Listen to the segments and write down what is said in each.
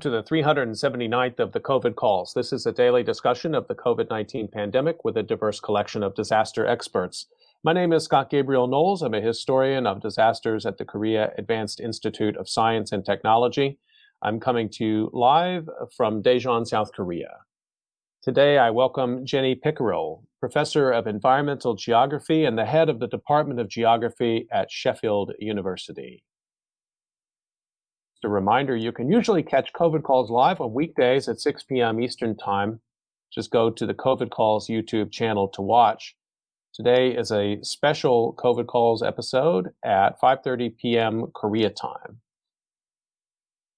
to the 379th of the COVID calls. This is a daily discussion of the COVID 19 pandemic with a diverse collection of disaster experts. My name is Scott Gabriel Knowles. I'm a historian of disasters at the Korea Advanced Institute of Science and Technology. I'm coming to you live from Daejeon, South Korea. Today, I welcome Jenny Pickerill, professor of environmental geography and the head of the Department of Geography at Sheffield University a reminder, you can usually catch COVID calls live on weekdays at 6 p.m. Eastern Time. Just go to the COVID calls YouTube channel to watch. Today is a special COVID calls episode at 5:30 p.m. Korea time.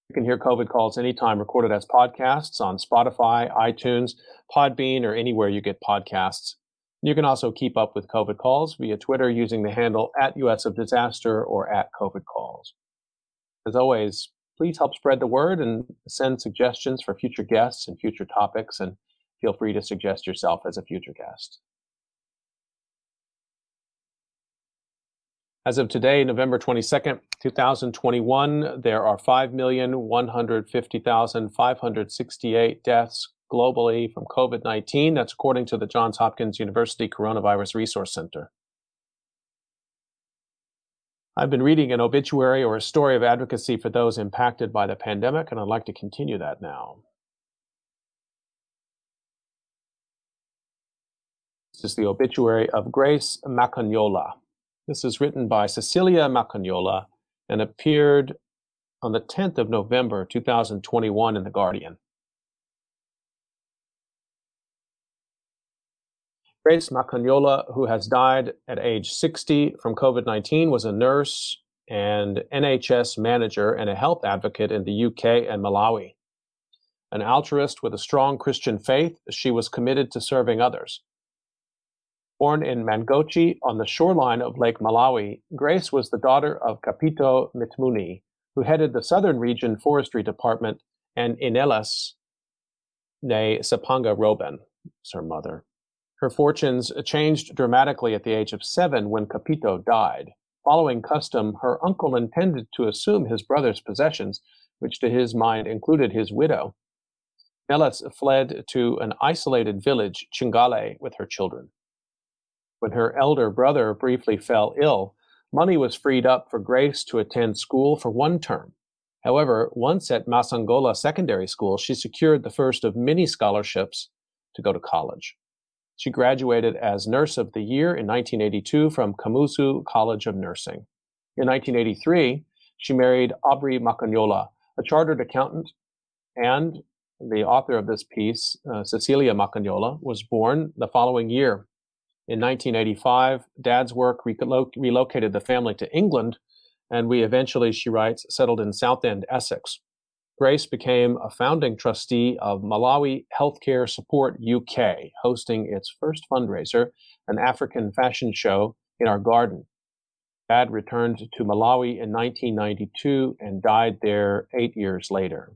You can hear COVID calls anytime recorded as podcasts on Spotify, iTunes, Podbean, or anywhere you get podcasts. You can also keep up with COVID calls via Twitter using the handle at US of Disaster or at COVID calls. As always, please help spread the word and send suggestions for future guests and future topics, and feel free to suggest yourself as a future guest. As of today, November 22nd, 2021, there are 5,150,568 deaths globally from COVID 19. That's according to the Johns Hopkins University Coronavirus Resource Center. I've been reading an obituary or a story of advocacy for those impacted by the pandemic, and I'd like to continue that now. This is the obituary of Grace Macagnola. This is written by Cecilia Macagnola and appeared on the 10th of November 2021 in The Guardian. Grace Macagnola, who has died at age 60 from COVID 19, was a nurse and NHS manager and a health advocate in the UK and Malawi. An altruist with a strong Christian faith, she was committed to serving others. Born in Mangochi on the shoreline of Lake Malawi, Grace was the daughter of Kapito Mitmuni, who headed the Southern Region Forestry Department, and Inelas Ne Sapanga Roben, her mother. Her fortunes changed dramatically at the age of seven when Kapito died. Following custom, her uncle intended to assume his brother's possessions, which to his mind included his widow. Nellis fled to an isolated village, Chingale, with her children. When her elder brother briefly fell ill, money was freed up for Grace to attend school for one term. However, once at Masangola Secondary School, she secured the first of many scholarships to go to college. She graduated as Nurse of the Year in 1982 from Kamuzu College of Nursing. In 1983, she married Aubrey Macagnola, a chartered accountant, and the author of this piece, uh, Cecilia Macagnola, was born the following year. In 1985, Dad's work relo- relocated the family to England, and we eventually, she writes, settled in Southend, Essex. Grace became a founding trustee of Malawi Healthcare Support UK, hosting its first fundraiser, an African fashion show in our garden. Dad returned to Malawi in 1992 and died there eight years later.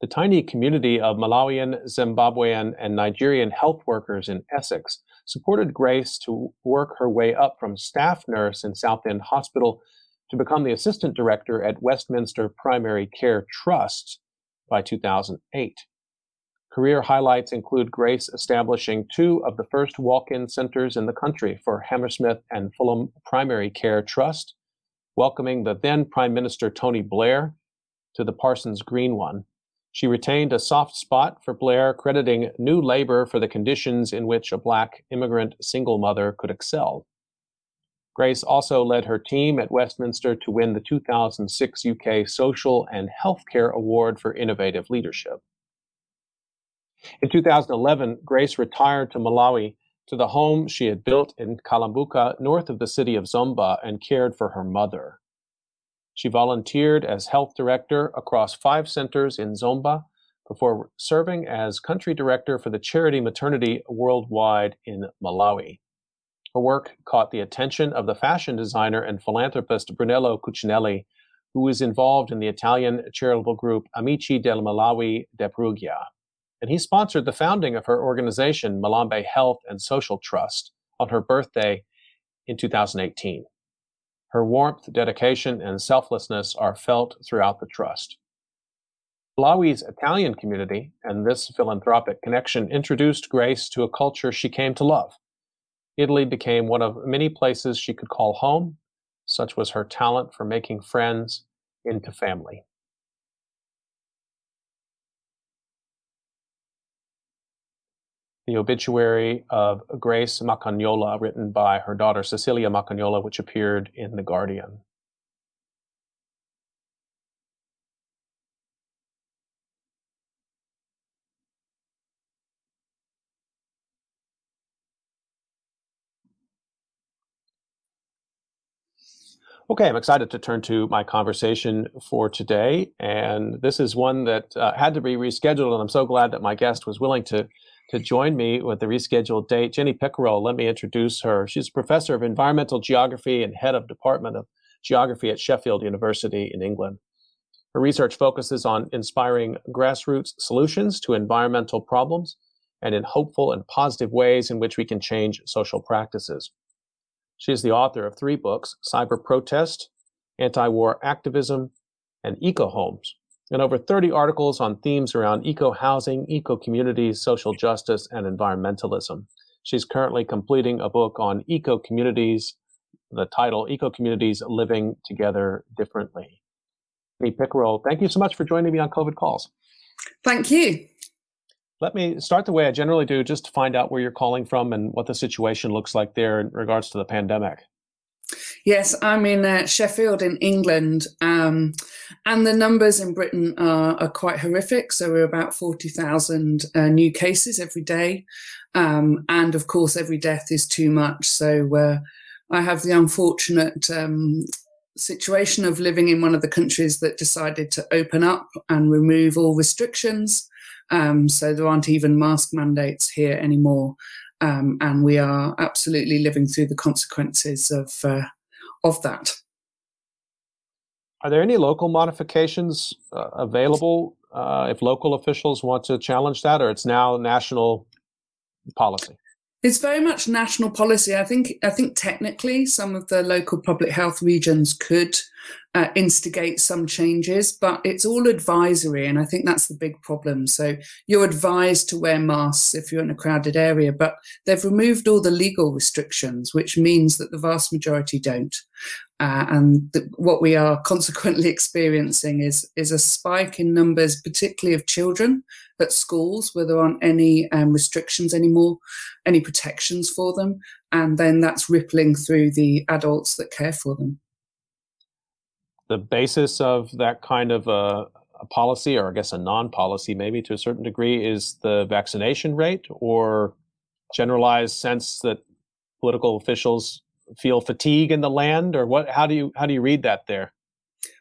The tiny community of Malawian, Zimbabwean, and Nigerian health workers in Essex supported Grace to work her way up from staff nurse in Southend Hospital to become the assistant director at Westminster Primary Care Trust by 2008. Career highlights include Grace establishing two of the first walk in centers in the country for Hammersmith and Fulham Primary Care Trust, welcoming the then Prime Minister Tony Blair to the Parsons Green one. She retained a soft spot for Blair, crediting new labor for the conditions in which a black immigrant single mother could excel. Grace also led her team at Westminster to win the 2006 UK Social and Healthcare Award for Innovative Leadership. In 2011, Grace retired to Malawi to the home she had built in Kalambuka, north of the city of Zomba, and cared for her mother. She volunteered as health director across five centers in Zomba before serving as country director for the charity Maternity Worldwide in Malawi. Her work caught the attention of the fashion designer and philanthropist Brunello Cucinelli, who was involved in the Italian charitable group Amici del Malawi de Perugia. And he sponsored the founding of her organization, Malambe Health and Social Trust, on her birthday in 2018. Her warmth, dedication, and selflessness are felt throughout the trust. Malawi's Italian community and this philanthropic connection introduced Grace to a culture she came to love. Italy became one of many places she could call home, such was her talent for making friends into family. The obituary of Grace Macagnola, written by her daughter Cecilia Macagnola, which appeared in The Guardian. Okay, I'm excited to turn to my conversation for today. And this is one that uh, had to be rescheduled. And I'm so glad that my guest was willing to, to join me with the rescheduled date. Jenny Pickerill, let me introduce her. She's a professor of environmental geography and head of Department of Geography at Sheffield University in England. Her research focuses on inspiring grassroots solutions to environmental problems and in hopeful and positive ways in which we can change social practices. She is the author of three books Cyber Protest, Anti War Activism, and Eco Homes, and over 30 articles on themes around eco housing, eco communities, social justice, and environmentalism. She's currently completing a book on eco communities, the title Eco Communities Living Together Differently. Me Pickerill, thank you so much for joining me on COVID Calls. Thank you. Let me start the way I generally do, just to find out where you're calling from and what the situation looks like there in regards to the pandemic. Yes, I'm in uh, Sheffield in England, um, and the numbers in Britain are, are, quite horrific. So we're about 40,000 uh, new cases every day. Um, and of course, every death is too much. So uh, I have the unfortunate um, situation of living in one of the countries that decided to open up and remove all restrictions. Um, so there aren't even mask mandates here anymore. Um, and we are absolutely living through the consequences of uh, of that. Are there any local modifications uh, available uh, if local officials want to challenge that, or it's now national policy? It's very much national policy. I think. I think technically, some of the local public health regions could uh, instigate some changes, but it's all advisory, and I think that's the big problem. So you're advised to wear masks if you're in a crowded area, but they've removed all the legal restrictions, which means that the vast majority don't. Uh, and what we are consequently experiencing is is a spike in numbers, particularly of children at schools where there aren't any um, restrictions anymore, any protections for them, and then that's rippling through the adults that care for them. The basis of that kind of a, a policy, or I guess a non-policy, maybe to a certain degree, is the vaccination rate, or generalized sense that political officials feel fatigue in the land, or what? How do you how do you read that there?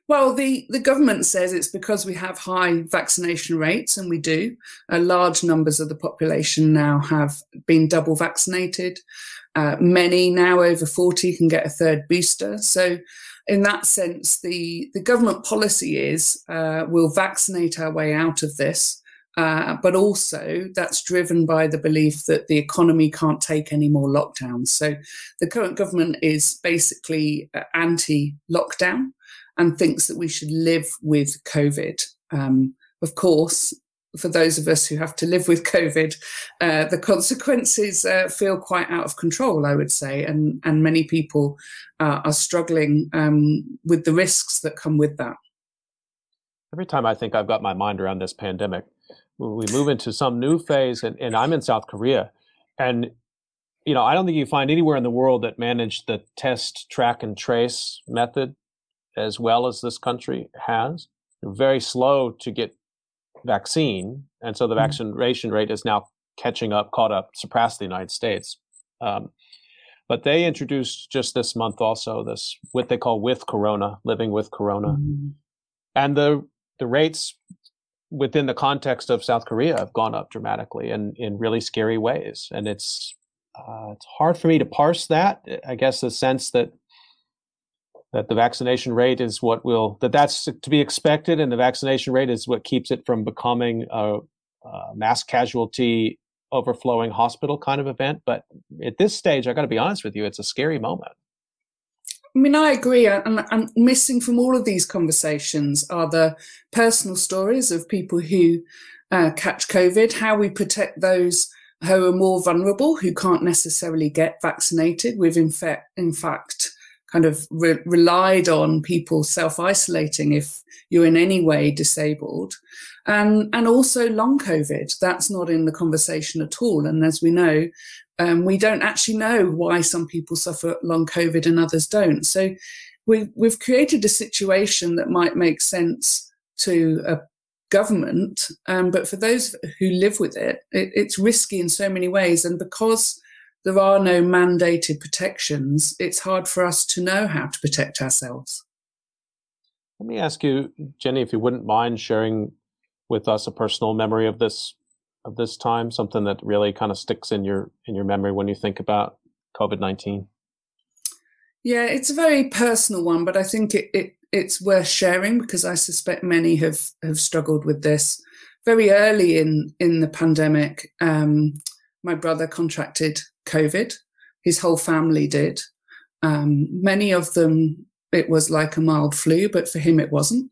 Well, the, the government says it's because we have high vaccination rates, and we do. Uh, large numbers of the population now have been double vaccinated. Uh, many now over 40 can get a third booster. So, in that sense, the, the government policy is uh, we'll vaccinate our way out of this. Uh, but also, that's driven by the belief that the economy can't take any more lockdowns. So, the current government is basically uh, anti lockdown and thinks that we should live with COVID. Um, of course, for those of us who have to live with COVID, uh, the consequences uh, feel quite out of control, I would say, and and many people uh, are struggling um, with the risks that come with that. Every time I think I've got my mind around this pandemic, we move into some new phase, and, and I'm in South Korea, and you know I don't think you find anywhere in the world that managed the test, track, and trace method as well as this country has. Very slow to get vaccine, and so the mm-hmm. vaccination rate is now catching up, caught up, surpassed the United States. Um, but they introduced just this month also this what they call with corona, living with corona, mm-hmm. and the the rates within the context of South Korea have gone up dramatically and in really scary ways, and it's uh, it's hard for me to parse that. I guess the sense that that the vaccination rate is what will that that's to be expected and the vaccination rate is what keeps it from becoming a, a mass casualty overflowing hospital kind of event but at this stage i got to be honest with you it's a scary moment I mean, I agree. And, and missing from all of these conversations are the personal stories of people who uh, catch COVID, how we protect those who are more vulnerable, who can't necessarily get vaccinated. We've in in fact, kind of re- relied on people self isolating if you're in any way disabled. And, and also long COVID, that's not in the conversation at all. And as we know, um, we don't actually know why some people suffer long COVID and others don't. So we, we've created a situation that might make sense to a government, um, but for those who live with it, it, it's risky in so many ways. And because there are no mandated protections, it's hard for us to know how to protect ourselves. Let me ask you, Jenny, if you wouldn't mind sharing with us a personal memory of this of this time, something that really kind of sticks in your in your memory when you think about COVID nineteen. Yeah, it's a very personal one, but I think it, it it's worth sharing because I suspect many have have struggled with this. Very early in in the pandemic, um, my brother contracted COVID. His whole family did. Um, many of them, it was like a mild flu, but for him, it wasn't.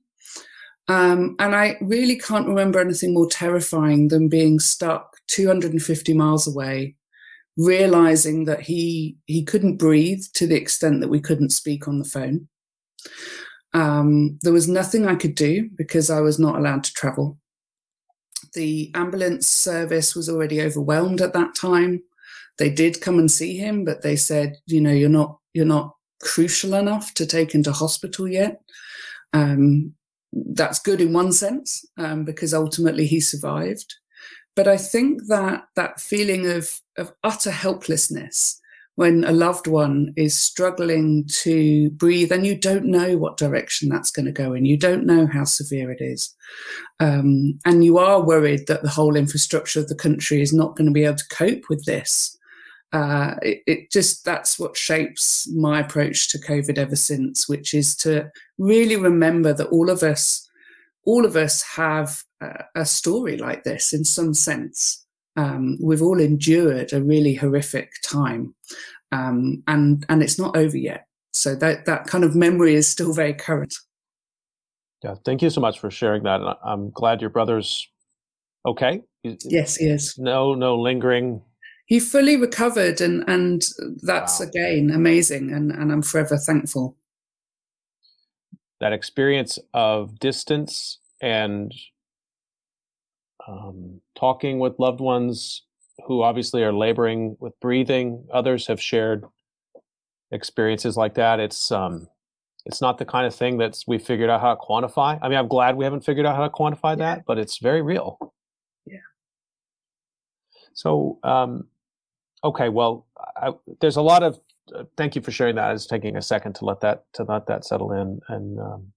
Um, and I really can't remember anything more terrifying than being stuck 250 miles away, realizing that he he couldn't breathe to the extent that we couldn't speak on the phone. Um, there was nothing I could do because I was not allowed to travel. The ambulance service was already overwhelmed at that time. They did come and see him, but they said, you know, you're not you're not crucial enough to take into hospital yet. Um, that's good in one sense um, because ultimately he survived. But I think that that feeling of of utter helplessness when a loved one is struggling to breathe and you don't know what direction that's going to go in, you don't know how severe it is, um, and you are worried that the whole infrastructure of the country is not going to be able to cope with this. Uh, it, it, just that's what shapes my approach to COVID ever since, which is to really remember that all of us, all of us have a, a story like this in some sense. Um, we've all endured a really horrific time, um, and and it's not over yet. So that that kind of memory is still very current. Yeah, thank you so much for sharing that. I'm glad your brother's okay. Yes, he is. No, no lingering he fully recovered and and that's wow. again amazing and and i'm forever thankful. That experience of distance and um, talking with loved ones who obviously are laboring with breathing others have shared experiences like that. It's um it's not the kind of thing that's we figured out how to quantify. I mean i'm glad we haven't figured out how to quantify yeah. that but it's very real. Yeah. So um Okay, well, I, there's a lot of. Uh, thank you for sharing that. I was taking a second to let that to let that settle in, and um,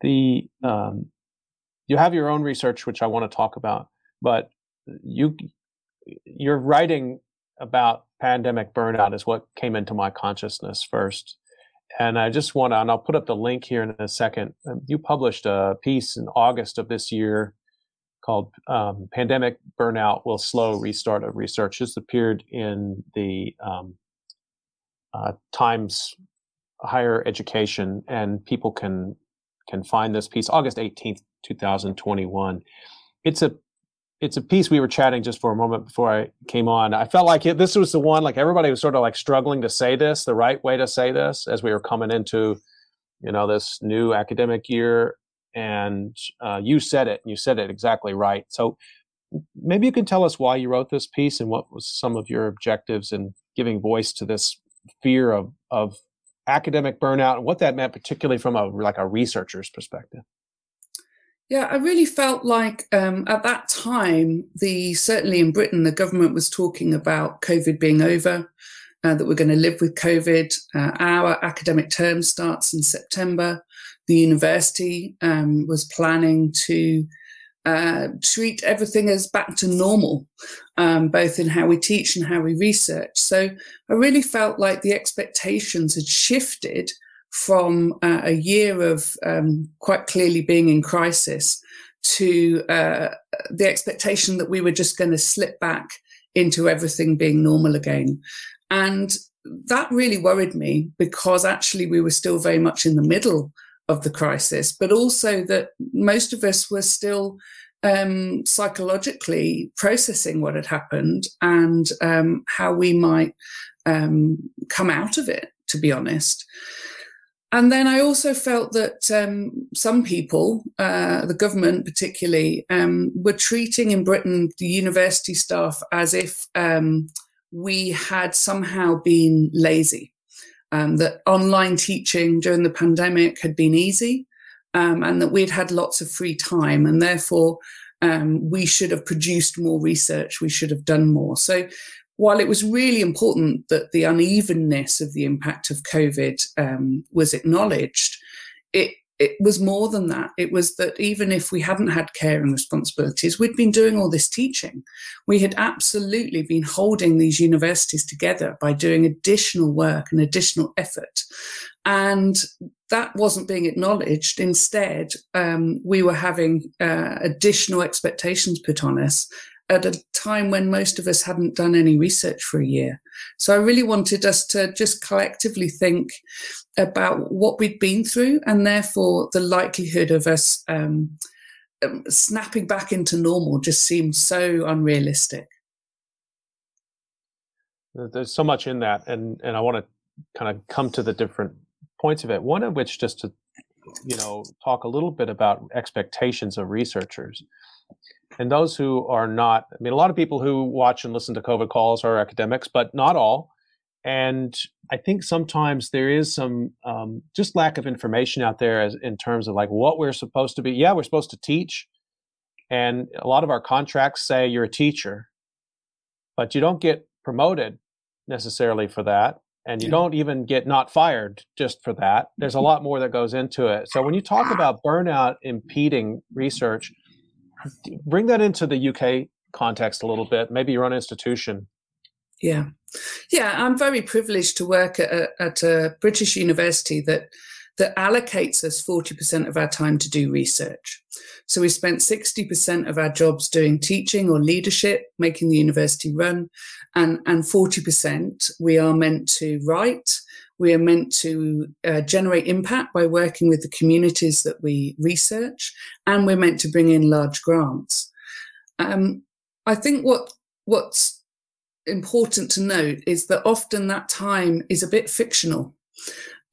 the um, you have your own research, which I want to talk about, but you you're writing about pandemic burnout is what came into my consciousness first. And I just want to, and I'll put up the link here in a second. Um, you published a piece in August of this year called um, Pandemic Burnout Will Slow Restart of Research. This appeared in the um, uh, Times Higher Education, and people can can find this piece August 18th, 2021. It's a it's a piece we were chatting just for a moment before I came on. I felt like it, this was the one, like everybody was sort of like struggling to say this, the right way to say this as we were coming into, you know, this new academic year and uh, you said it. And you said it exactly right. So maybe you can tell us why you wrote this piece and what was some of your objectives in giving voice to this fear of of academic burnout and what that meant, particularly from a like a researcher's perspective. Yeah, I really felt like um, at that time, the certainly in Britain, the government was talking about COVID being over, uh, that we're going to live with COVID. Uh, our academic term starts in September the university um, was planning to uh, treat everything as back to normal, um, both in how we teach and how we research. So I really felt like the expectations had shifted from uh, a year of um, quite clearly being in crisis to uh, the expectation that we were just going to slip back into everything being normal again. And that really worried me because actually we were still very much in the middle of the crisis, but also that most of us were still um, psychologically processing what had happened and um, how we might um, come out of it, to be honest. And then I also felt that um, some people, uh, the government particularly, um, were treating in Britain the university staff as if um, we had somehow been lazy, um, that online teaching during the pandemic had been easy, um, and that we'd had lots of free time, and therefore um, we should have produced more research, we should have done more. So while it was really important that the unevenness of the impact of COVID um, was acknowledged, it it was more than that. It was that even if we hadn't had care and responsibilities, we'd been doing all this teaching. We had absolutely been holding these universities together by doing additional work and additional effort. And that wasn't being acknowledged. Instead, um, we were having uh, additional expectations put on us at a time when most of us hadn't done any research for a year. So I really wanted us to just collectively think about what we'd been through and therefore the likelihood of us um, um, snapping back into normal just seemed so unrealistic. There's so much in that, and and I want to kind of come to the different points of it. One of which, just to you know, talk a little bit about expectations of researchers and those who are not i mean a lot of people who watch and listen to covid calls are academics but not all. And i think sometimes there is some um, just lack of information out there as, in terms of like what we're supposed to be. Yeah we're supposed to teach. And a lot of our contracts say you're a teacher but you don't get promoted necessarily for that. And you don't even get not fired just for that. There's a mm-hmm. lot more that goes into it. So when you talk about burnout impeding research bring that into the UK context a little bit, maybe your own institution. Yeah. Yeah, I'm very privileged to work at a, at a British university that that allocates us 40% of our time to do research. So we spent 60% of our jobs doing teaching or leadership, making the university run, and, and 40% we are meant to write, we are meant to uh, generate impact by working with the communities that we research, and we're meant to bring in large grants. Um, I think what what's important to note is that often that time is a bit fictional.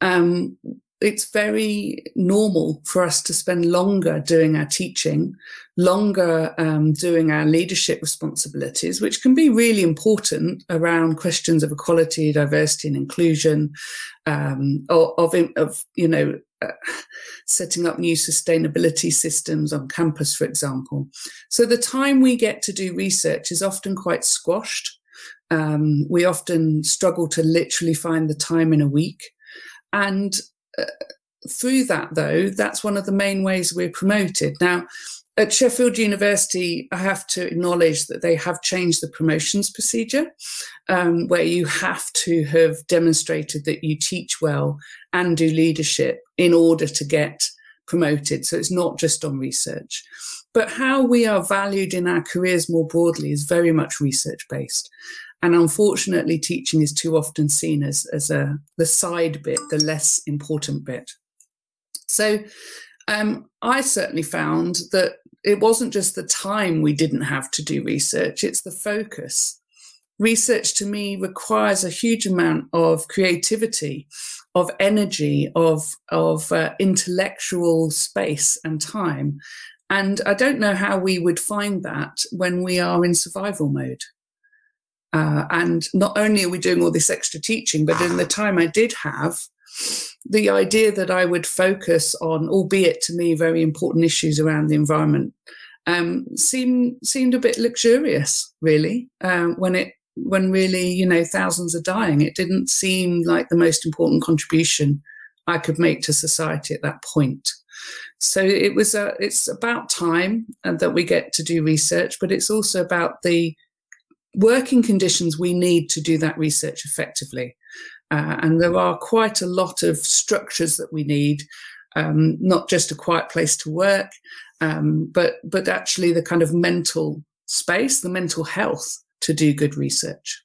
Um, it's very normal for us to spend longer doing our teaching, longer um, doing our leadership responsibilities, which can be really important around questions of equality, diversity, and inclusion, um, or, of, of, you know, uh, setting up new sustainability systems on campus, for example. So the time we get to do research is often quite squashed. Um, we often struggle to literally find the time in a week. And through that, though, that's one of the main ways we're promoted. Now, at Sheffield University, I have to acknowledge that they have changed the promotions procedure, um, where you have to have demonstrated that you teach well and do leadership in order to get promoted. So it's not just on research. But how we are valued in our careers more broadly is very much research based. And unfortunately, teaching is too often seen as, as a, the side bit, the less important bit. So um, I certainly found that it wasn't just the time we didn't have to do research, it's the focus. Research to me requires a huge amount of creativity, of energy, of, of uh, intellectual space and time. And I don't know how we would find that when we are in survival mode. Uh, and not only are we doing all this extra teaching, but in the time I did have, the idea that I would focus on, albeit to me, very important issues around the environment, um, seemed seemed a bit luxurious, really. Um, when it when really, you know, thousands are dying, it didn't seem like the most important contribution I could make to society at that point. So it was a, it's about time uh, that we get to do research, but it's also about the working conditions we need to do that research effectively. Uh, and there are quite a lot of structures that we need, um, not just a quiet place to work, um, but but actually the kind of mental space, the mental health to do good research.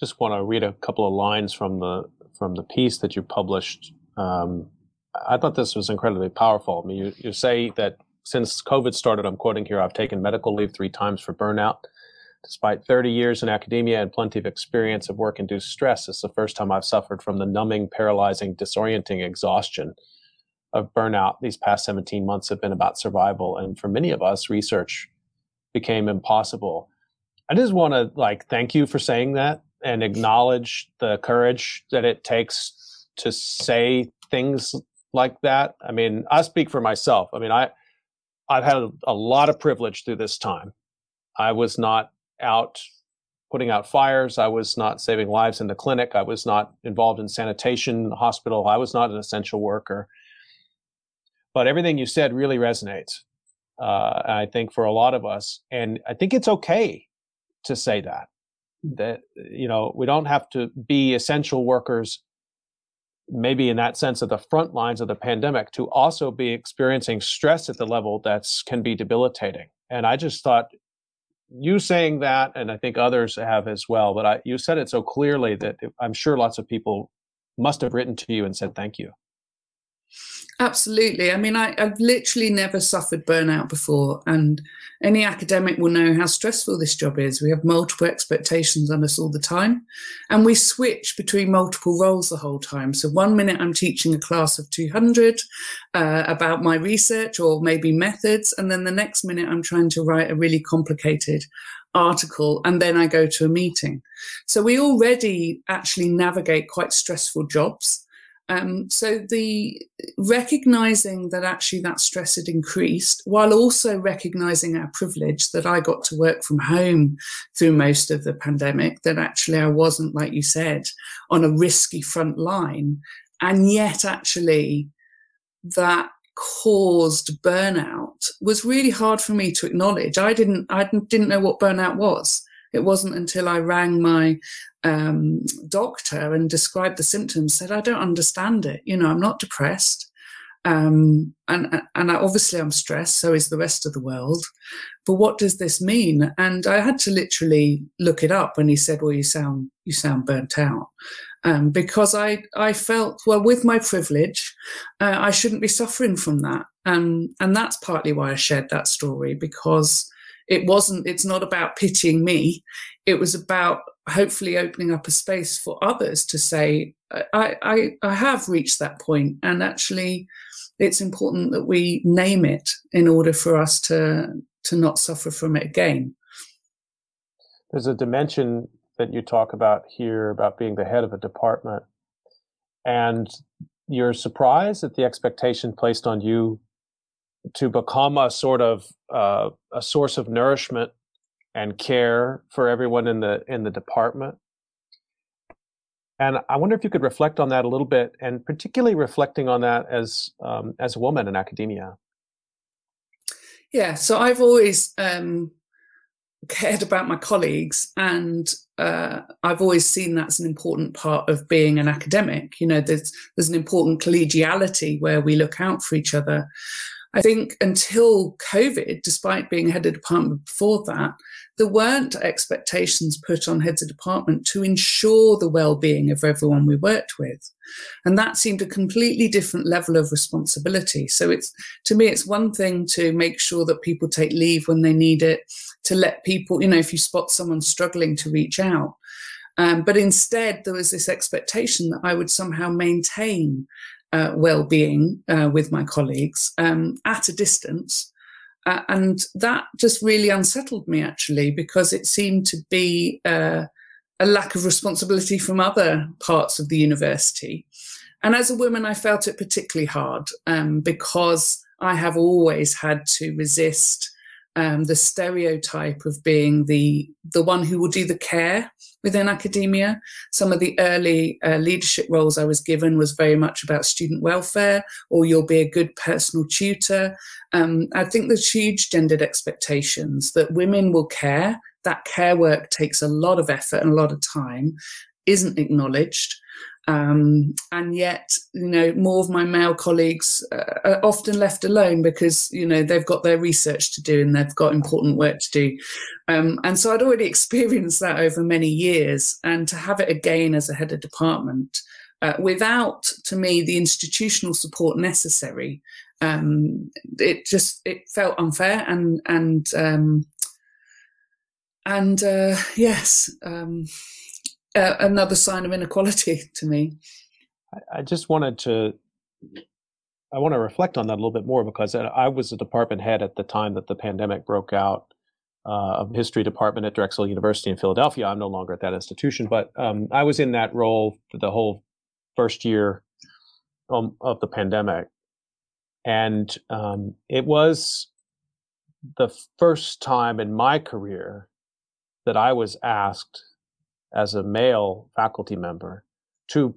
Just want to read a couple of lines from the from the piece that you published. Um, I thought this was incredibly powerful. I mean, you, you say that since COVID started, I'm quoting here, I've taken medical leave three times for burnout. Despite 30 years in academia and plenty of experience of work induced stress, it's the first time I've suffered from the numbing, paralyzing, disorienting exhaustion of burnout. These past 17 months have been about survival. And for many of us, research became impossible. I just want to like thank you for saying that and acknowledge the courage that it takes to say things like that. I mean, I speak for myself. I mean, I I've had a, a lot of privilege through this time. I was not out putting out fires. I was not saving lives in the clinic. I was not involved in sanitation in the hospital. I was not an essential worker. But everything you said really resonates. Uh, I think for a lot of us, and I think it's okay to say that that you know we don't have to be essential workers maybe in that sense of the front lines of the pandemic to also be experiencing stress at the level that's can be debilitating. And i just thought you saying that and i think others have as well but I, you said it so clearly that i'm sure lots of people must have written to you and said thank you Absolutely. I mean, I, have literally never suffered burnout before, and any academic will know how stressful this job is. We have multiple expectations on us all the time, and we switch between multiple roles the whole time. So, one minute I'm teaching a class of 200 uh, about my research or maybe methods, and then the next minute I'm trying to write a really complicated article and then I go to a meeting. So we already actually navigate quite stressful jobs. Um, so the recognizing that actually that stress had increased, while also recognizing our privilege that I got to work from home through most of the pandemic, that actually I wasn't, like you said, on a risky front line, and yet actually that caused burnout was really hard for me to acknowledge. I didn't I didn't know what burnout was. It wasn't until I rang my um, doctor and described the symptoms, said, I don't understand it. You know, I'm not depressed. Um, and and I, obviously I'm stressed, so is the rest of the world. But what does this mean? And I had to literally look it up. And he said, "Well, you sound you sound burnt out," um, because I I felt well with my privilege, uh, I shouldn't be suffering from that. Um, and that's partly why I shared that story because it wasn't it's not about pitying me. It was about hopefully opening up a space for others to say I, I i have reached that point and actually it's important that we name it in order for us to to not suffer from it again. There's a dimension that you talk about here about being the head of a department and you're surprised at the expectation placed on you to become a sort of uh, a source of nourishment and care for everyone in the in the department. And I wonder if you could reflect on that a little bit, and particularly reflecting on that as um, as a woman in academia. Yeah, so I've always um, cared about my colleagues, and uh, I've always seen that's an important part of being an academic. You know, there's there's an important collegiality where we look out for each other. I think until COVID, despite being head of department before that, there weren't expectations put on heads of department to ensure the well-being of everyone we worked with. And that seemed a completely different level of responsibility. So it's to me, it's one thing to make sure that people take leave when they need it, to let people, you know, if you spot someone struggling to reach out. Um, but instead, there was this expectation that I would somehow maintain uh, well-being uh, with my colleagues um, at a distance. Uh, and that just really unsettled me actually because it seemed to be uh, a lack of responsibility from other parts of the university. And as a woman, I felt it particularly hard um, because I have always had to resist um, the stereotype of being the the one who will do the care within academia. Some of the early uh, leadership roles I was given was very much about student welfare, or you'll be a good personal tutor. Um, I think there's huge gendered expectations that women will care. That care work takes a lot of effort and a lot of time, isn't acknowledged. Um, and yet, you know, more of my male colleagues uh, are often left alone because, you know, they've got their research to do and they've got important work to do. Um, and so I'd already experienced that over many years. And to have it again as a head of department uh, without, to me, the institutional support necessary, um, it just it felt unfair and and um, and uh, yes, um, uh, another sign of inequality to me. I, just wanted to. I want to reflect on that a little bit more because I was a department head at the time that the pandemic broke out uh, of history department at Drexel University in Philadelphia. I'm no longer at that institution, but um, I was in that role for the whole first year um, of the pandemic, and um, it was the first time in my career that I was asked as a male faculty member to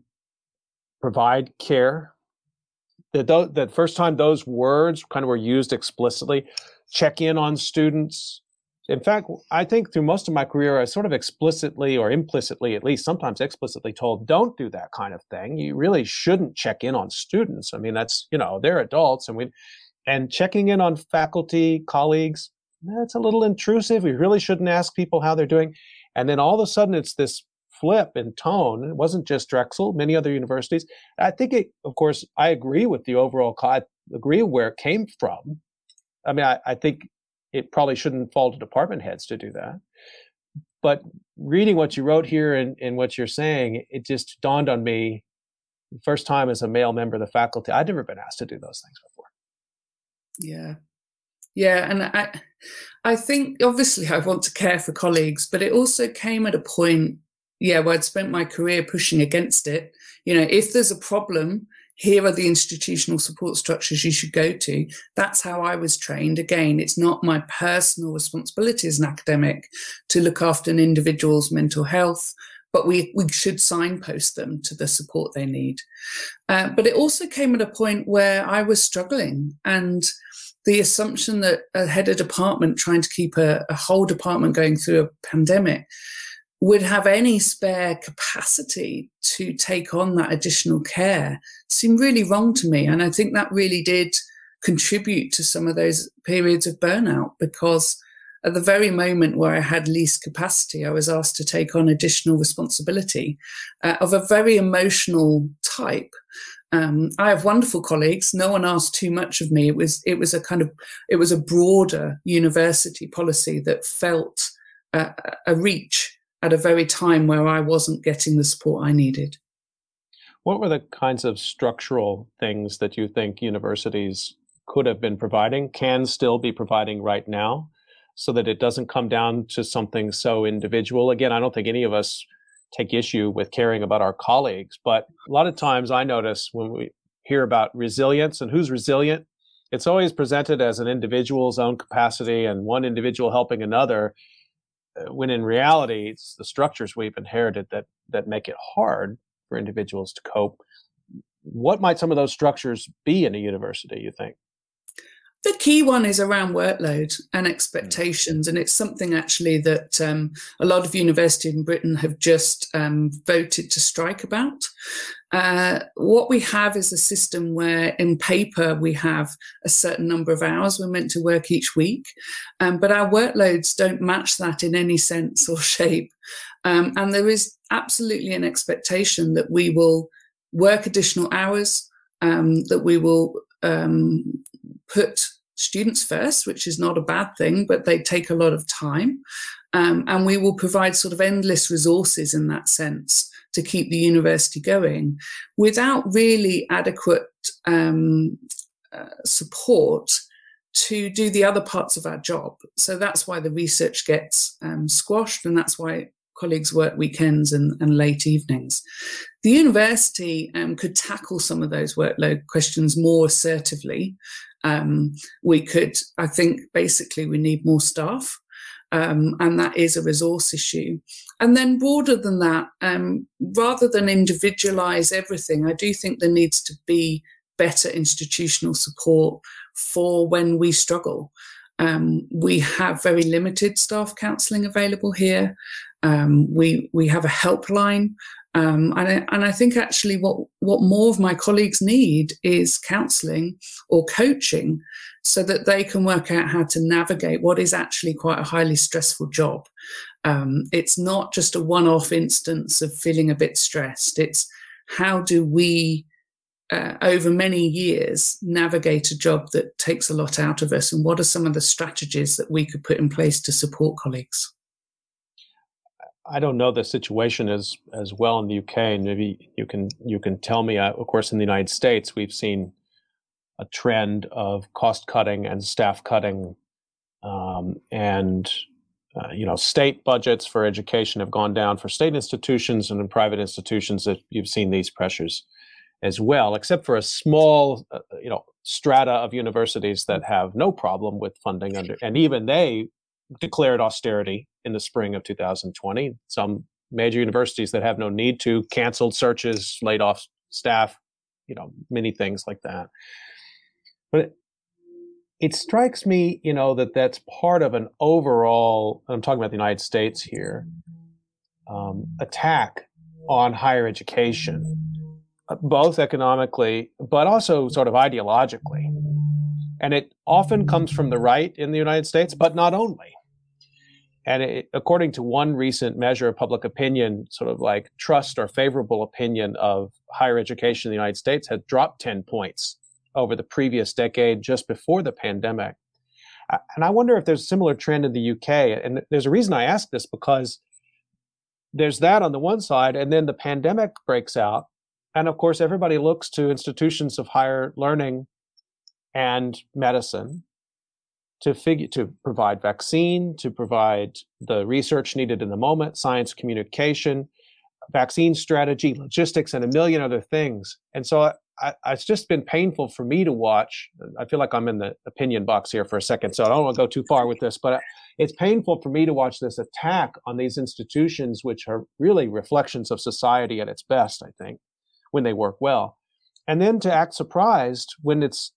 provide care. That, th- that first time those words kind of were used explicitly, check in on students. In fact, I think through most of my career, I sort of explicitly or implicitly, at least sometimes explicitly told, don't do that kind of thing. You really shouldn't check in on students. I mean, that's, you know, they're adults and we, and checking in on faculty, colleagues, that's a little intrusive. We really shouldn't ask people how they're doing. And then all of a sudden, it's this flip in tone. It wasn't just Drexel, many other universities. I think it, of course, I agree with the overall, I agree where it came from. I mean, I, I think it probably shouldn't fall to department heads to do that. But reading what you wrote here and, and what you're saying, it just dawned on me first time as a male member of the faculty, I'd never been asked to do those things before. Yeah. Yeah. And I, I think obviously I want to care for colleagues, but it also came at a point, yeah, where I'd spent my career pushing against it. You know, if there's a problem, here are the institutional support structures you should go to. That's how I was trained. Again, it's not my personal responsibility as an academic to look after an individual's mental health, but we, we should signpost them to the support they need. Uh, but it also came at a point where I was struggling and the assumption that a head of department trying to keep a, a whole department going through a pandemic would have any spare capacity to take on that additional care seemed really wrong to me. And I think that really did contribute to some of those periods of burnout because at the very moment where I had least capacity, I was asked to take on additional responsibility uh, of a very emotional type. Um, I have wonderful colleagues. No one asked too much of me. It was it was a kind of it was a broader university policy that felt a reach at a very time where I wasn't getting the support I needed. What were the kinds of structural things that you think universities could have been providing, can still be providing right now, so that it doesn't come down to something so individual? Again, I don't think any of us take issue with caring about our colleagues. But a lot of times I notice when we hear about resilience and who's resilient, it's always presented as an individual's own capacity and one individual helping another. Uh, when in reality, it's the structures we've inherited that that make it hard for individuals to cope. What might some of those structures be in a university? You think? The key one is around workload and expectations, and it's something actually that um, a lot of universities in Britain have just um, voted to strike about. Uh, what we have is a system where, in paper, we have a certain number of hours we're meant to work each week, um, but our workloads don't match that in any sense or shape. Um, and there is absolutely an expectation that we will work additional hours, um, that we will um, put students first, which is not a bad thing, but they take a lot of time. Um, and we will provide sort of endless resources in that sense to keep the university going without really adequate um, uh, support to do the other parts of our job. So that's why the research gets um, squashed, and that's why colleagues work weekends and, and late evenings. The university um, could tackle some of those workload questions more assertively um, we could, I think, basically, we need more staff. Um, and that is a resource issue. And then, broader than that, um, rather than individualize everything, I do think there needs to be better institutional support for when we struggle. Um, we have very limited staff counselling available here. Um, we we have a helpline Um, and, I, and I think actually what, what more of my colleagues need is counselling or coaching so that they can work out how to navigate what is actually quite a highly stressful job. Um, it's not just a one off instance of feeling a bit stressed. It's how do we, uh, over many years, navigate a job that takes a lot out of us? And what are some of the strategies that we could put in place to support colleagues? I don't know the situation as as well in the UK, and maybe you can you can tell me. Uh, of course, in the United States, we've seen a trend of cost cutting and staff cutting, um, and uh, you know, state budgets for education have gone down for state institutions and in private institutions that you've seen these pressures as well, except for a small, uh, you know, strata of universities that have no problem with funding under, and even they declared austerity in the spring of 2020. Some major universities that have no need to canceled searches, laid off staff, you know, many things like that. But it strikes me, you know, that that's part of an overall, I'm talking about the United States here, um, attack on higher education, uh, both economically, but also sort of ideologically. And it often comes from the right in the United States, but not only. And it, according to one recent measure of public opinion, sort of like trust or favorable opinion of higher education in the United States had dropped 10 points over the previous decade just before the pandemic. And I wonder if there's a similar trend in the UK. And there's a reason I ask this because there's that on the one side, and then the pandemic breaks out. And of course, everybody looks to institutions of higher learning and medicine to figure to provide vaccine, to provide the research needed in the moment, science communication, vaccine strategy, logistics, and a million other things. And so I, it's just been painful for me to watch. I feel like I'm in the opinion box here for a second, so I don't want to go too far with this, but it's painful for me to watch this attack on these institutions, which are really reflections of society at its best, I think, when they work well. And then to act surprised when it's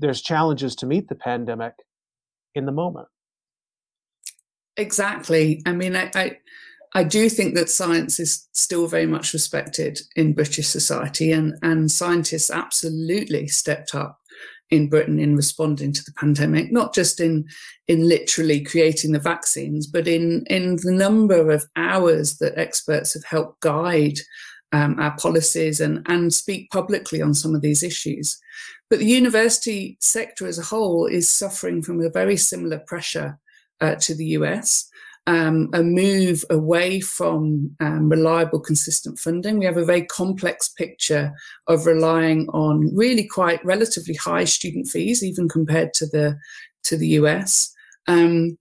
there's challenges to meet the pandemic in the moment. Exactly. I mean, I, I I do think that science is still very much respected in British society, and, and scientists absolutely stepped up in Britain in responding to the pandemic, not just in in literally creating the vaccines, but in in the number of hours that experts have helped guide um, our policies and and speak publicly on some of these issues. But the university sector as a whole is suffering from a very similar pressure uh, to the US um, a move away from um, reliable, consistent funding. We have a very complex picture of relying on really quite relatively high student fees, even compared to the to the US. Um,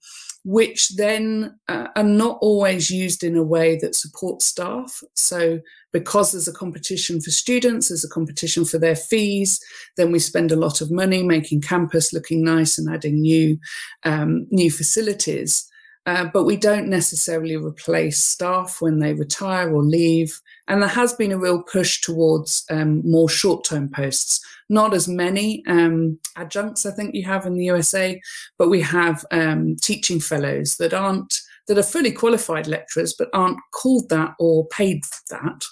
which then uh, are not always used in a way that supports staff. So, because there's a competition for students, there's a competition for their fees, then we spend a lot of money making campus looking nice and adding new um, new facilities. Uh, but we don't necessarily replace staff when they retire or leave. And there has been a real push towards um, more short term posts. Not as many um, adjuncts, I think you have in the USA, but we have um, teaching fellows that aren't that are fully qualified lecturers but aren't called that or paid that.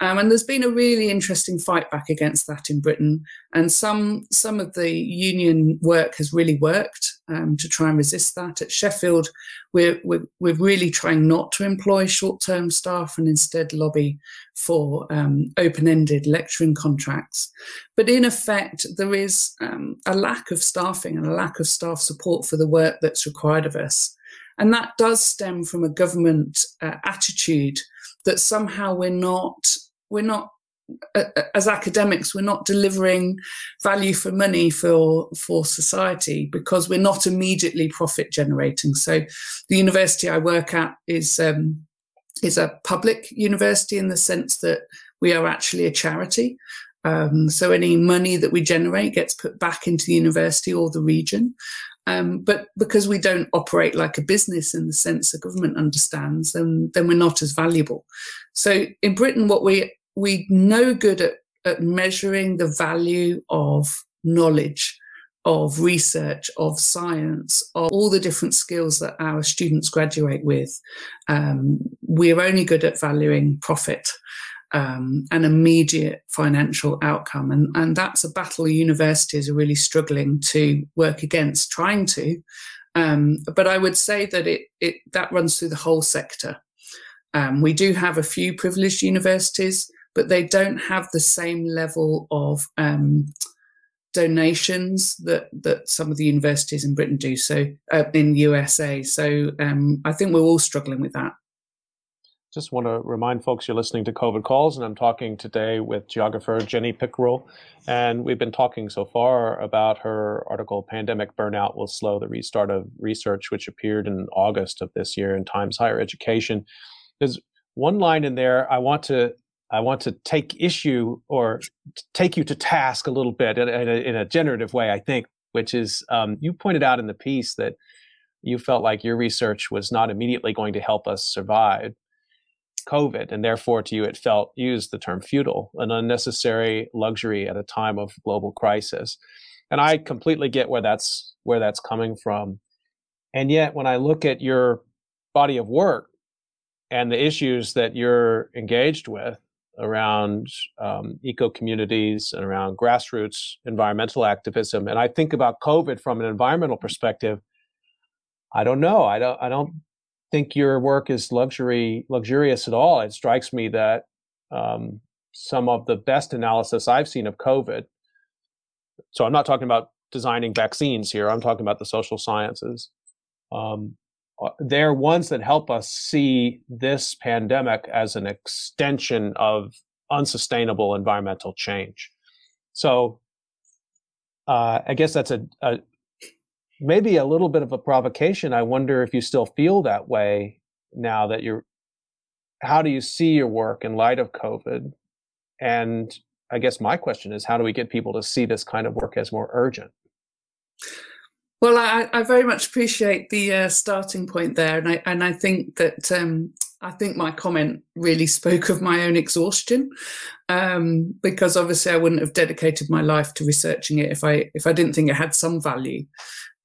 Um, and there's been a really interesting fight back against that in Britain. And some some of the union work has really worked um, to try and resist that. At Sheffield, we're, we're, we're really trying not to employ short term staff and instead lobby for um, open ended lecturing contracts. But in effect, there is um, a lack of staffing and a lack of staff support for the work that's required of us. And that does stem from a government uh, attitude that somehow we're not we're not as academics we're not delivering value for money for for society because we're not immediately profit generating. So the university i work at is um, is a public university in the sense that we are actually a charity. Um, so any money that we generate gets put back into the university or the region. Um, but because we don't operate like a business in the sense the government understands, then then we're not as valuable. So in Britain, what we we no good at, at measuring the value of knowledge, of research, of science, of all the different skills that our students graduate with. Um, we're only good at valuing profit. Um, an immediate financial outcome. And, and that's a battle universities are really struggling to work against, trying to. Um, but I would say that it, it that runs through the whole sector. Um, we do have a few privileged universities, but they don't have the same level of um, donations that that some of the universities in Britain do. So uh, in USA, so um, I think we're all struggling with that. Just want to remind folks you're listening to COVID Calls, and I'm talking today with geographer Jenny Pickerill. And we've been talking so far about her article, Pandemic Burnout Will Slow the Restart of Research, which appeared in August of this year in Times Higher Education. There's one line in there I want to I want to take issue or take you to task a little bit in, in, a, in a, generative way, I think, which is um, you pointed out in the piece that you felt like your research was not immediately going to help us survive COVID, and therefore to you it felt, used the term futile, an unnecessary luxury at a time of global crisis. And I completely get where that's where that's coming from. And yet, when I look at your body of work and the issues that you're engaged with, around um, eco communities and around grassroots environmental activism. And I think about COVID from an environmental perspective. I don't know. I don't. I don't think your work is luxury luxurious at all. It strikes me that um, some of the best analysis I've seen of COVID. So I'm not talking about designing vaccines here. I'm talking about the social sciences. Um, they're ones that help us see this pandemic as an extension of unsustainable environmental change. So uh, I guess that's a, a, maybe a little bit of a provocation. I wonder if you still feel that way now that you're. How do you see your work in light of COVID? And I guess my question is, how do we get people to see this kind of work as more urgent? Well, I, I, very much appreciate the uh, starting point there, and I and I think that um, I think my comment really spoke of my own exhaustion, um, because obviously I wouldn't have dedicated my life to researching it if I if I didn't think it had some value.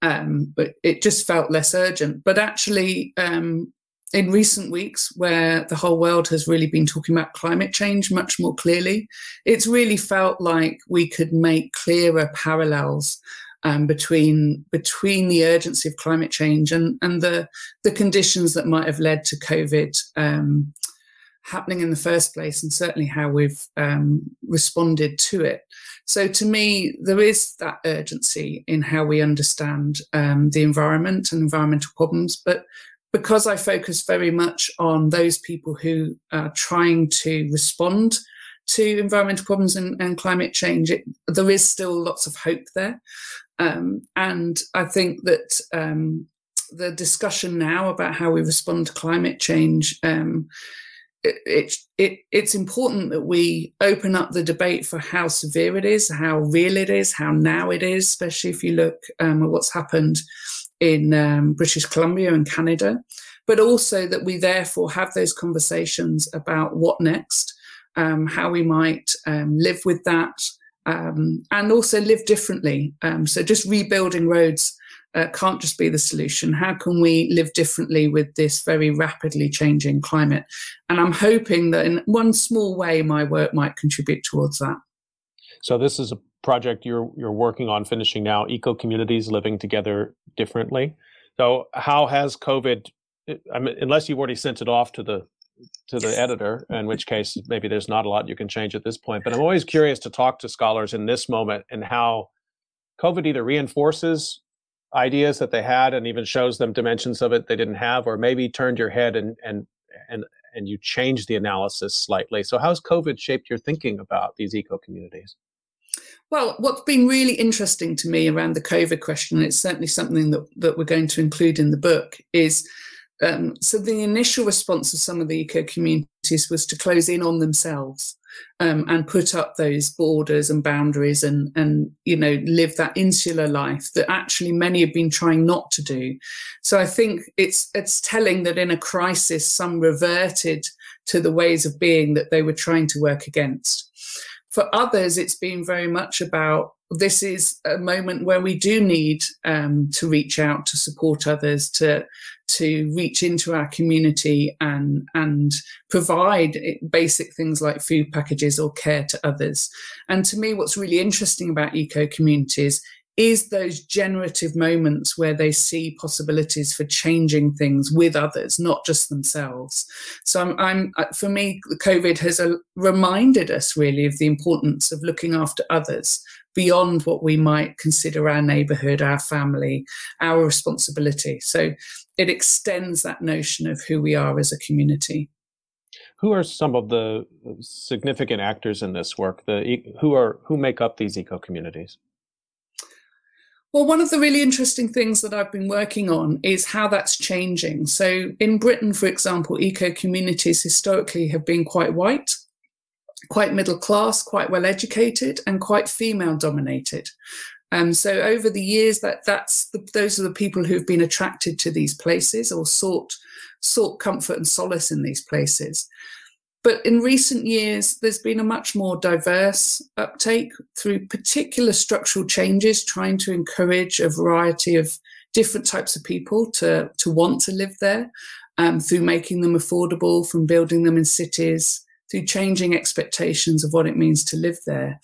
Um, but it just felt less urgent. But actually, um, in recent weeks, where the whole world has really been talking about climate change much more clearly, it's really felt like we could make clearer parallels um, between between the urgency of climate change and and the the conditions that might have led to COVID um, happening in the first place, and certainly how we've um, responded to it. So, to me, there is that urgency in how we understand um, the environment and environmental problems, but because I focus very much on those people who are trying to respond to environmental problems and, and climate change, it, there is still lots of hope there. Um, and I think that um, the discussion now about how we respond to climate change. Um, it, it, it, it's important that we open up the debate for how severe it is, how real it is, how now it is, especially if you look um, at what's happened in um, British Columbia and Canada, but also that we therefore have those conversations about what next, um, how we might live with that, um, and also live differently. Um, so just rebuilding roads uh, can't just be the solution. How can we live differently with this very rapidly changing climate? And I'm hoping that in one small way, my work might contribute towards that. So this is a project you're you're working on finishing now. Eco communities living together differently. So how has COVID? I mean, unless you've already sent it off to the to the editor, in which case maybe there's not a lot you can change at this point. But I'm always curious to talk to scholars in this moment and how COVID either reinforces ideas that they had and even shows them dimensions of it they didn't have, or maybe turned your head and and and and you changed the analysis slightly. So how's COVID shaped your thinking about these eco communities? Well, what's been really interesting to me around the COVID question, and it's certainly something that, that we're going to include in the book, is um, so the initial response of some of the eco communities was to close in on themselves um, and put up those borders and boundaries and and you know live that insular life that actually many have been trying not to do. So I think it's it's telling that in a crisis some reverted to the ways of being that they were trying to work against. for others, it's been very much about this is a moment where we do need um, to reach out to support others, to to reach into our community and and provide basic things like food packages or care to others. And to me, what's really interesting about eco communities is those generative moments where they see possibilities for changing things with others, not just themselves. So I'm, I'm uh, for me, COVID has uh, reminded us really of the importance of looking after others beyond what we might consider our neighborhood, our family, our responsibility. So it extends that notion of who we are as a community. Who are some of the significant actors in this work? The who are who make up these eco communities? Well, one of the really interesting things that I've been working on is how that's changing. So, in Britain, for example, eco communities historically have been quite white, quite middle class, quite well educated, and quite female dominated. Um, so, over the years, that that's the, those are the people who've been attracted to these places or sought sought comfort and solace in these places. But in recent years, there's been a much more diverse uptake through particular structural changes, trying to encourage a variety of different types of people to, to want to live there um, through making them affordable, from building them in cities, through changing expectations of what it means to live there.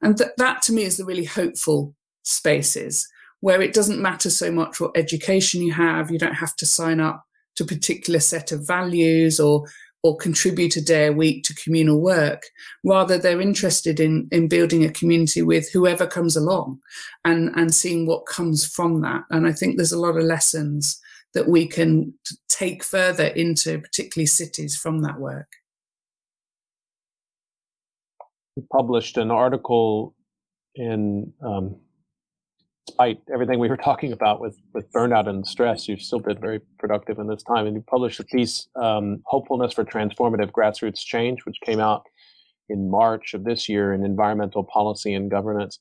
And th- that to me is the really hopeful spaces where it doesn't matter so much what education you have, you don't have to sign up to a particular set of values or or contribute a day a week to communal work. Rather, they're interested in, in building a community with whoever comes along and, and seeing what comes from that. And I think there's a lot of lessons that we can take further into particularly cities from that work. You published an article in um, despite everything we were talking about with, with burnout and stress, you've still been very productive in this time. And you published a piece, um, Hopefulness for Transformative Grassroots Change, which came out in March of this year in Environmental Policy and Governance.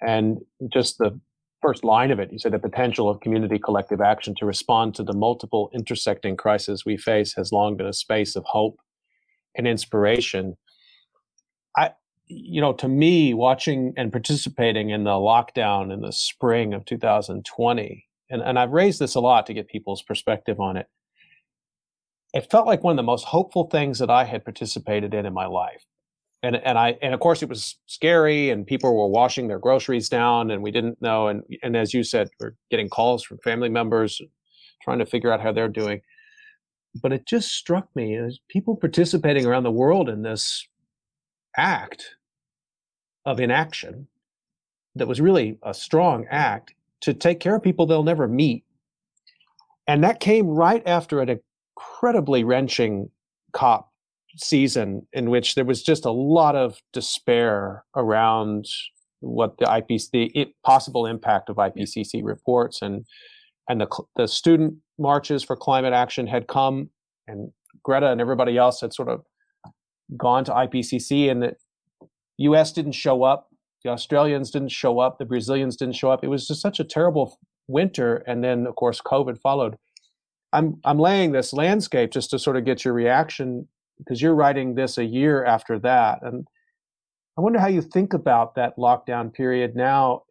And just the first line of it, you said the potential of community collective action to respond to the multiple intersecting crises we face has long been a space of hope and inspiration. You know, to me, watching and participating in the lockdown in the spring of 2020, and, and I've raised this a lot to get people's perspective on it. It felt like one of the most hopeful things that I had participated in in my life. And, and I and of course it was scary and people were washing their groceries down and we didn't know and and as you said we're getting calls from family members trying to figure out how they're doing but it just struck me as people participating around the world in this act of inaction that was really a strong act to take care of people they'll never meet. And that came right after an incredibly wrenching COP season in which there was just a lot of despair around what the IPC, the possible impact of IPCC reports and and the the student marches for climate action had come and Greta and everybody else had sort of gone to IPCC and the US didn't show up, the Australians didn't show up, the Brazilians didn't show up. It was just such a terrible winter and then of course COVID followed. I'm I'm laying this landscape just to sort of get your reaction because you're writing this a year after that and I wonder how you think about that lockdown period now.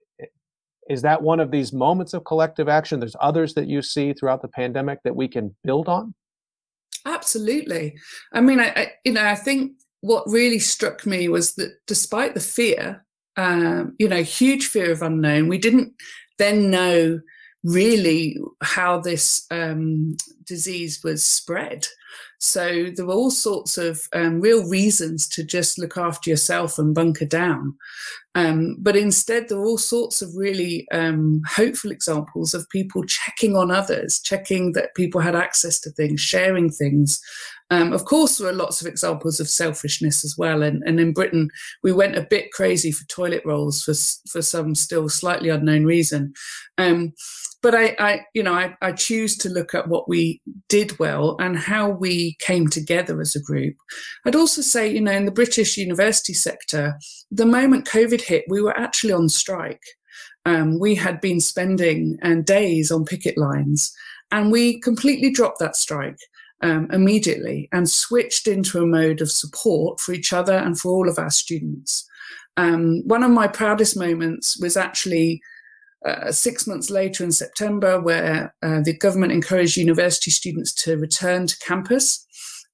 Is that one of these moments of collective action? There's others that you see throughout the pandemic that we can build on? Absolutely. I mean, I, I, you know, I think what really struck me was that despite the fear, um, you know, huge fear of unknown, we didn't then know really how this um, disease was spread. So there were all sorts of um, real reasons to just look after yourself and bunker down. Um, but instead, there were all sorts of really um, hopeful examples of people checking on others, checking that people had access to things, sharing things, um, of course, there are lots of examples of selfishness as well. And, and in Britain, we went a bit crazy for toilet rolls for, for some still slightly unknown reason. Um, but I, I, you know, I, I choose to look at what we did well and how we came together as a group. I'd also say, you know, in the British university sector, the moment COVID hit, we were actually on strike. Um, we had been spending uh, days on picket lines and we completely dropped that strike um, immediately and switched into a mode of support for each other and for all of our students. Um, one of my proudest moments was actually uh, six months later in September, where uh, the government encouraged university students to return to campus.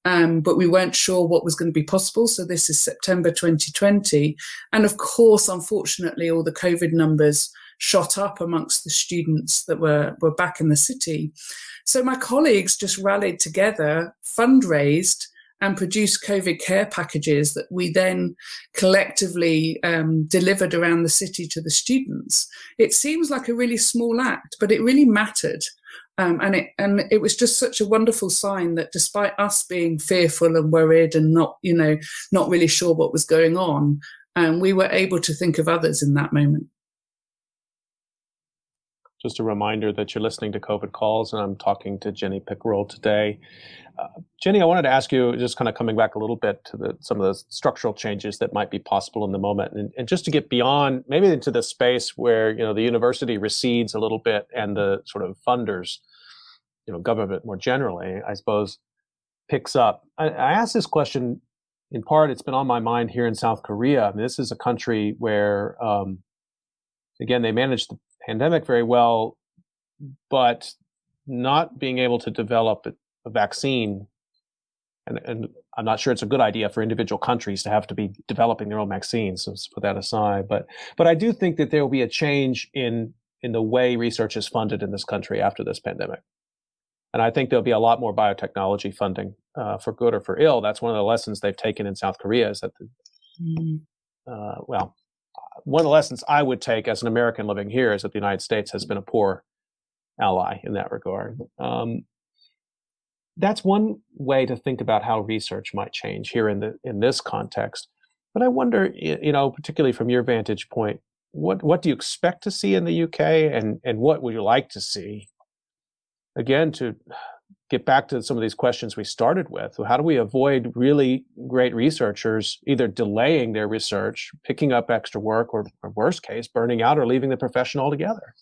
Um, but we weren't sure what was going to be possible. So this is September 2020. And of course, unfortunately, all the COVID numbers shot up amongst the students that were, were back in the city. So my colleagues just rallied together, fundraised, and produced COVID care packages that we then collectively um, delivered around the city to the students. It seems like a really small act, but it really mattered. Um, and it and it was just such a wonderful sign that despite us being fearful and worried and not you know not really sure what was going on, um, we were able to think of others in that moment. Just a reminder that you're listening to COVID calls, and I'm talking to Jenny Pickerill today. Uh, Jenny, I wanted to ask you, just kind of coming back a little bit to the, some of the structural changes that might be possible in the moment, and, and, just to get beyond maybe into the space where you know the university recedes a little bit, and the sort of funders, you know, government more generally, I suppose, picks up. I, I asked this question in part; it's been on my mind here in South Korea. I mean, this is a country where, um, again, they managed the pandemic very well, but not being able to develop a vaccine, and, and I'm not sure it's a good idea for individual countries to have to be developing their own vaccines. So let's put that aside. But but I do think that there will be a change in in the way research is funded in this country after this pandemic. And I think there'll be a lot more biotechnology funding uh, for good or for ill. That's one of the lessons they've taken in South Korea is that, the, mm. uh, well, one of the lessons I would take as an American living here is that the United States has been a poor ally in that regard. Um, that's one way to think about how research might change here in the in this context. But I wonder, you know, particularly from your vantage point, what what do you expect to see in the UK, and and what would you like to see? Again, to get back to some of these questions we started with, how do we avoid really great researchers either delaying their research, picking up extra work, or, or worst case, burning out or leaving the profession altogether?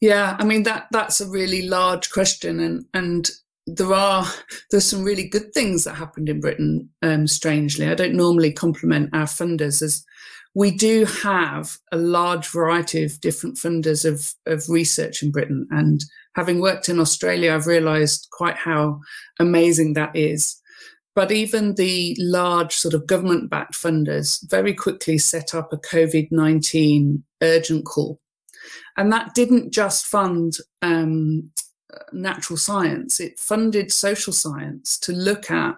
Yeah, I mean that that's a really large question, and and there are there's some really good things that happened in Britain. Um, strangely, I don't normally compliment our funders as we do have a large variety of different funders of of research in Britain, and having worked in Australia, I've realised quite how amazing that is. But even the large sort of government backed funders very quickly set up a COVID 19 urgent call and that didn't just fund um, natural science, it funded social science to look at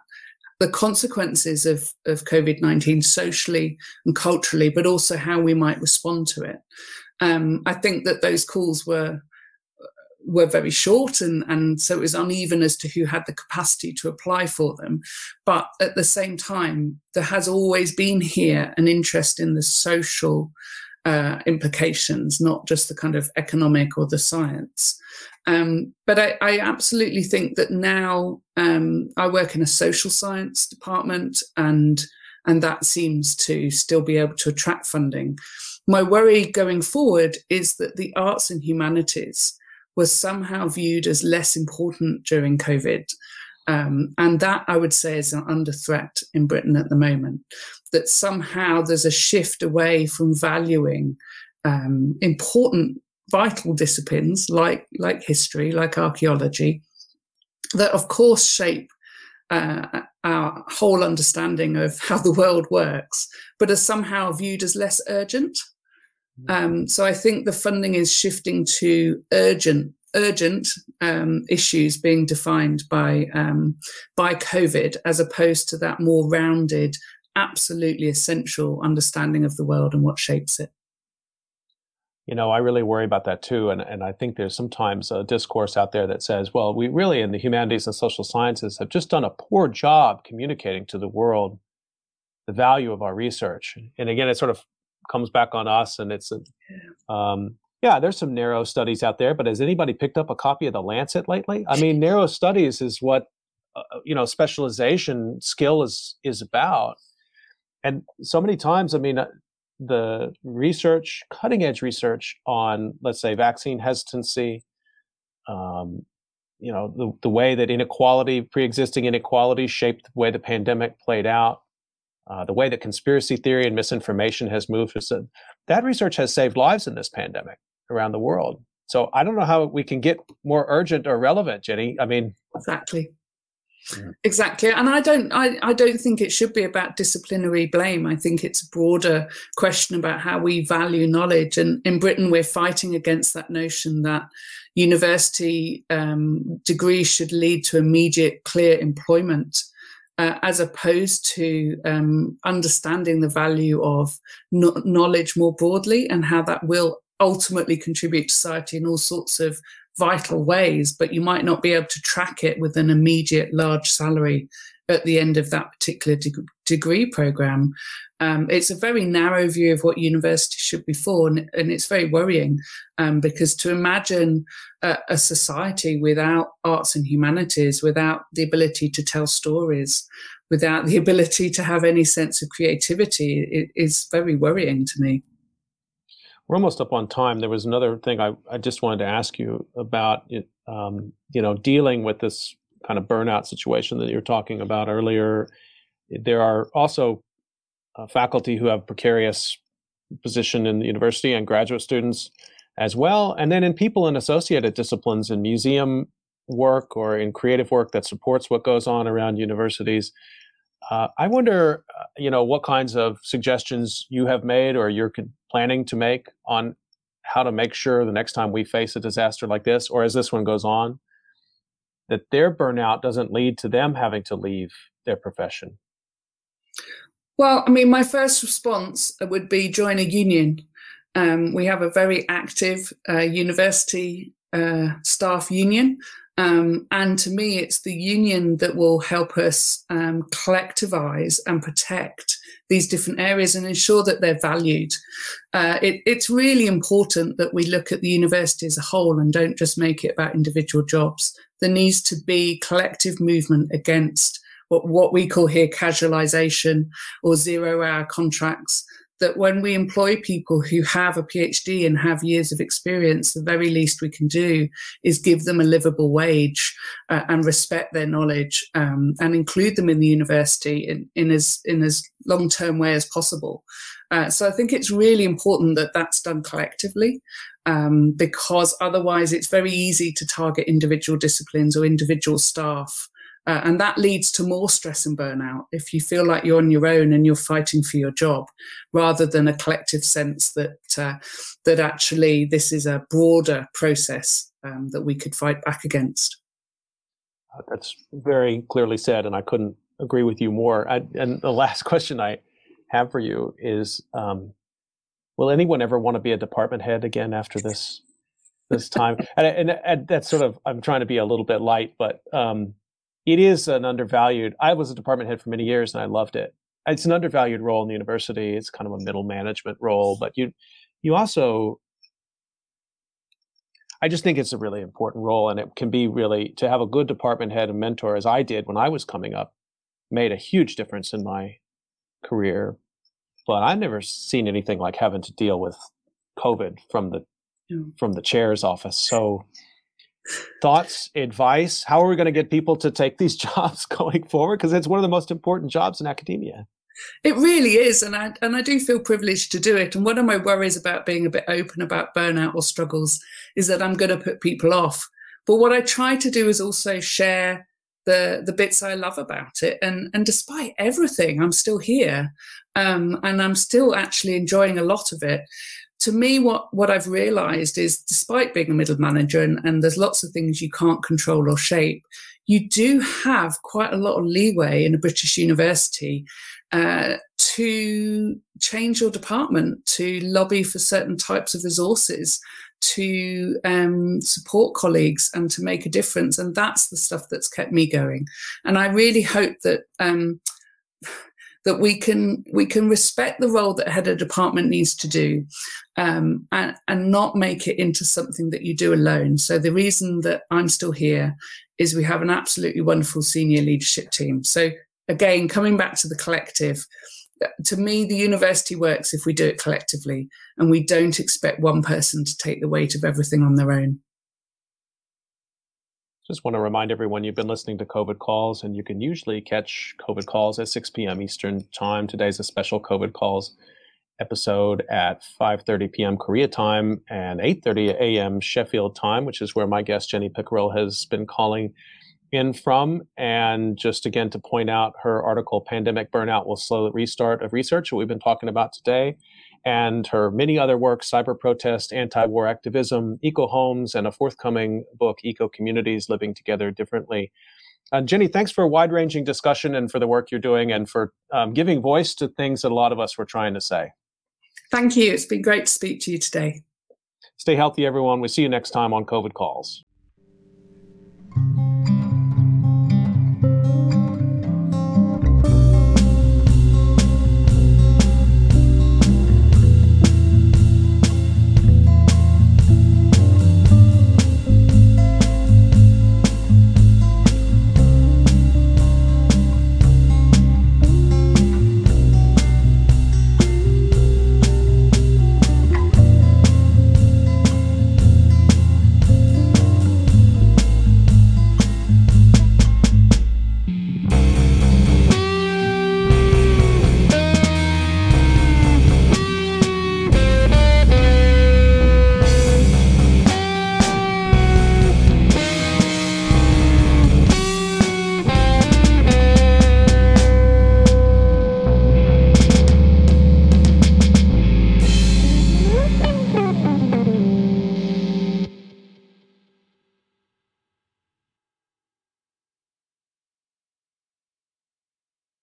the consequences of, of COVID 19 socially and culturally, but also how we might respond to it. Um, I think that those calls were were very short and, and so it was uneven as to who had the capacity to apply for them. But at the same time, there has always been here an interest in the social uh, implications, not just the kind of economic or the science. Um, but I, I, absolutely think that now um, I work in a social science department, and and that seems to still be able to attract funding. My worry going forward is that the arts and humanities was somehow viewed as less important during COVID. Um, and that I would say is under threat in Britain at the moment. That somehow there's a shift away from valuing um, important, vital disciplines like like history, like archaeology, that of course shape uh, our whole understanding of how the world works, but are somehow viewed as less urgent. Um, so I think the funding is shifting to urgent urgent um, issues being defined by um, by COVID, as opposed to that more rounded, absolutely essential understanding of the world and what shapes it. You know, I really worry about that too, and and I think there's sometimes a discourse out there that says, well, we really in the humanities and social sciences have just done a poor job communicating to the world the value of our research, and again, it sort of comes back on us, and it's a, um, yeah, there's some narrow studies out there, but has anybody picked up a copy of the Lancet lately? I mean, narrow studies is what uh, uh, you know specialization skill is is about, and so many times, I mean, uh, the research, cutting edge research on, let's say, vaccine hesitancy, um, you know the, the way that inequality pre-existing inequality shaped the way the pandemic played out uh, the way that conspiracy theory and misinformation has moved us that research has saved lives in this pandemic around the world so i don't know how we can get more urgent or relevant jenny i mean exactly Exactly, and I don't. I, I don't think it should be about disciplinary blame. I think it's a broader question about how we value knowledge. And in Britain, we're fighting against that notion that university um, degrees should lead to immediate, clear employment. Uh, as opposed to um, understanding the value of no- knowledge more broadly and how that will ultimately contribute to society in all sorts of vital ways, but you might not be able to track it with an immediate large salary at the end of that particular de- degree program. Um, it's a very narrow view of what university should be for, and, and it's very worrying um, because to imagine a, a, society without arts and humanities, without the ability to tell stories, without the ability to have any sense of creativity, it is very worrying to me. We're almost up on time. There was another thing I, I just wanted to ask you about. It, um, you know, dealing with this kind of burnout situation that you're talking about earlier. There are also uh, faculty who have precarious position in the university and graduate students as well, and then in people in associated disciplines in museum work or in creative work that supports what goes on around universities. Uh, I wonder, uh, you know, what kinds of suggestions you have made or you're planning to make on how to make sure the next time we face a disaster like this, or as this one goes on, that their burnout doesn't lead to them having to leave their profession. Well, I mean, my first response would be join a union. Um, we have a very active uh, university uh, staff union um, and to me, it's the union that will help us um, collectivize and protect these different areas and ensure that they're valued. Uh, it, it's really important that we look at the university as a whole and don't just make it about individual jobs. There needs to be collective movement against what, what we call here casualization or zero hour contracts that when we employ people who have a PhD and have years of experience, the very least we can do is give them a livable wage uh, and respect their knowledge um, and include them in the university in, in as in as long term way as possible. Uh, so I think it's really important that that's done collectively. Um, because otherwise, it's very easy to target individual disciplines or individual staff uh, and that leads to more stress and burnout if you feel like you're on your own and you're fighting for your job, rather than a collective sense that uh, that actually this is a broader process um, that we could fight back against. Uh, that's very clearly said, and I couldn't agree with you more. I, and the last question I have for you is: um, Will anyone ever want to be a department head again after this this time? and, and, and, that's sort of I'm trying to be a little bit light, but um, it is an undervalued. I was a department head for many years and I loved it. It's an undervalued role in the university. It's kind of a middle management role, but you you also I just think it's a really important role and it can be really to have a good department head and mentor as I did when I was coming up made a huge difference in my career. But I've never seen anything like having to deal with COVID from the from the chair's office. So thoughts, advice? How are we going to get people to take these jobs going forward? Because it's one of the most important jobs in academia. It really is, and I and I do feel privileged to do it. And one of my worries about being a bit open about burnout or struggles is that I'm going to put people off. But what I try to do is also share the the bits I love about it. And and despite everything, I'm still here, um, and I'm still actually enjoying a lot of it. To me, what, what I've realized is despite being a middle manager and, and there's lots of things you can't control or shape, you do have quite a lot of leeway in a British university uh, to change your department, to lobby for certain types of resources, to um, support colleagues, and to make a difference. And that's the stuff that's kept me going. And I really hope that. Um, that we can we can respect the role that head of department needs to do um, and, and not make it into something that you do alone so the reason that i'm still here is we have an absolutely wonderful senior leadership team so again coming back to the collective to me the university works if we do it collectively and we don't expect one person to take the weight of everything on their own Just want to remind everyone you've been listening to COVID calls, and you can usually catch COVID calls at 6 p.m. Eastern Time. Today's a special COVID calls episode at 5:30 p.m. Korea time and 8:30 a.m. Sheffield time, which is where my guest Jenny Pickerill has been calling in from. And just again to point out, her article "Pandemic Burnout Will Slow the Restart of Research," that we've been talking about today, and her many other works cyber protest, anti war activism, eco homes, and a forthcoming book, Eco Communities Living Together Differently. Uh, Jenny, thanks for a wide ranging discussion and for the work you're doing and for um, giving voice to things that a lot of us were trying to say. Thank you. It's been great to speak to you today. Stay healthy, everyone. We'll see you next time on COVID Calls.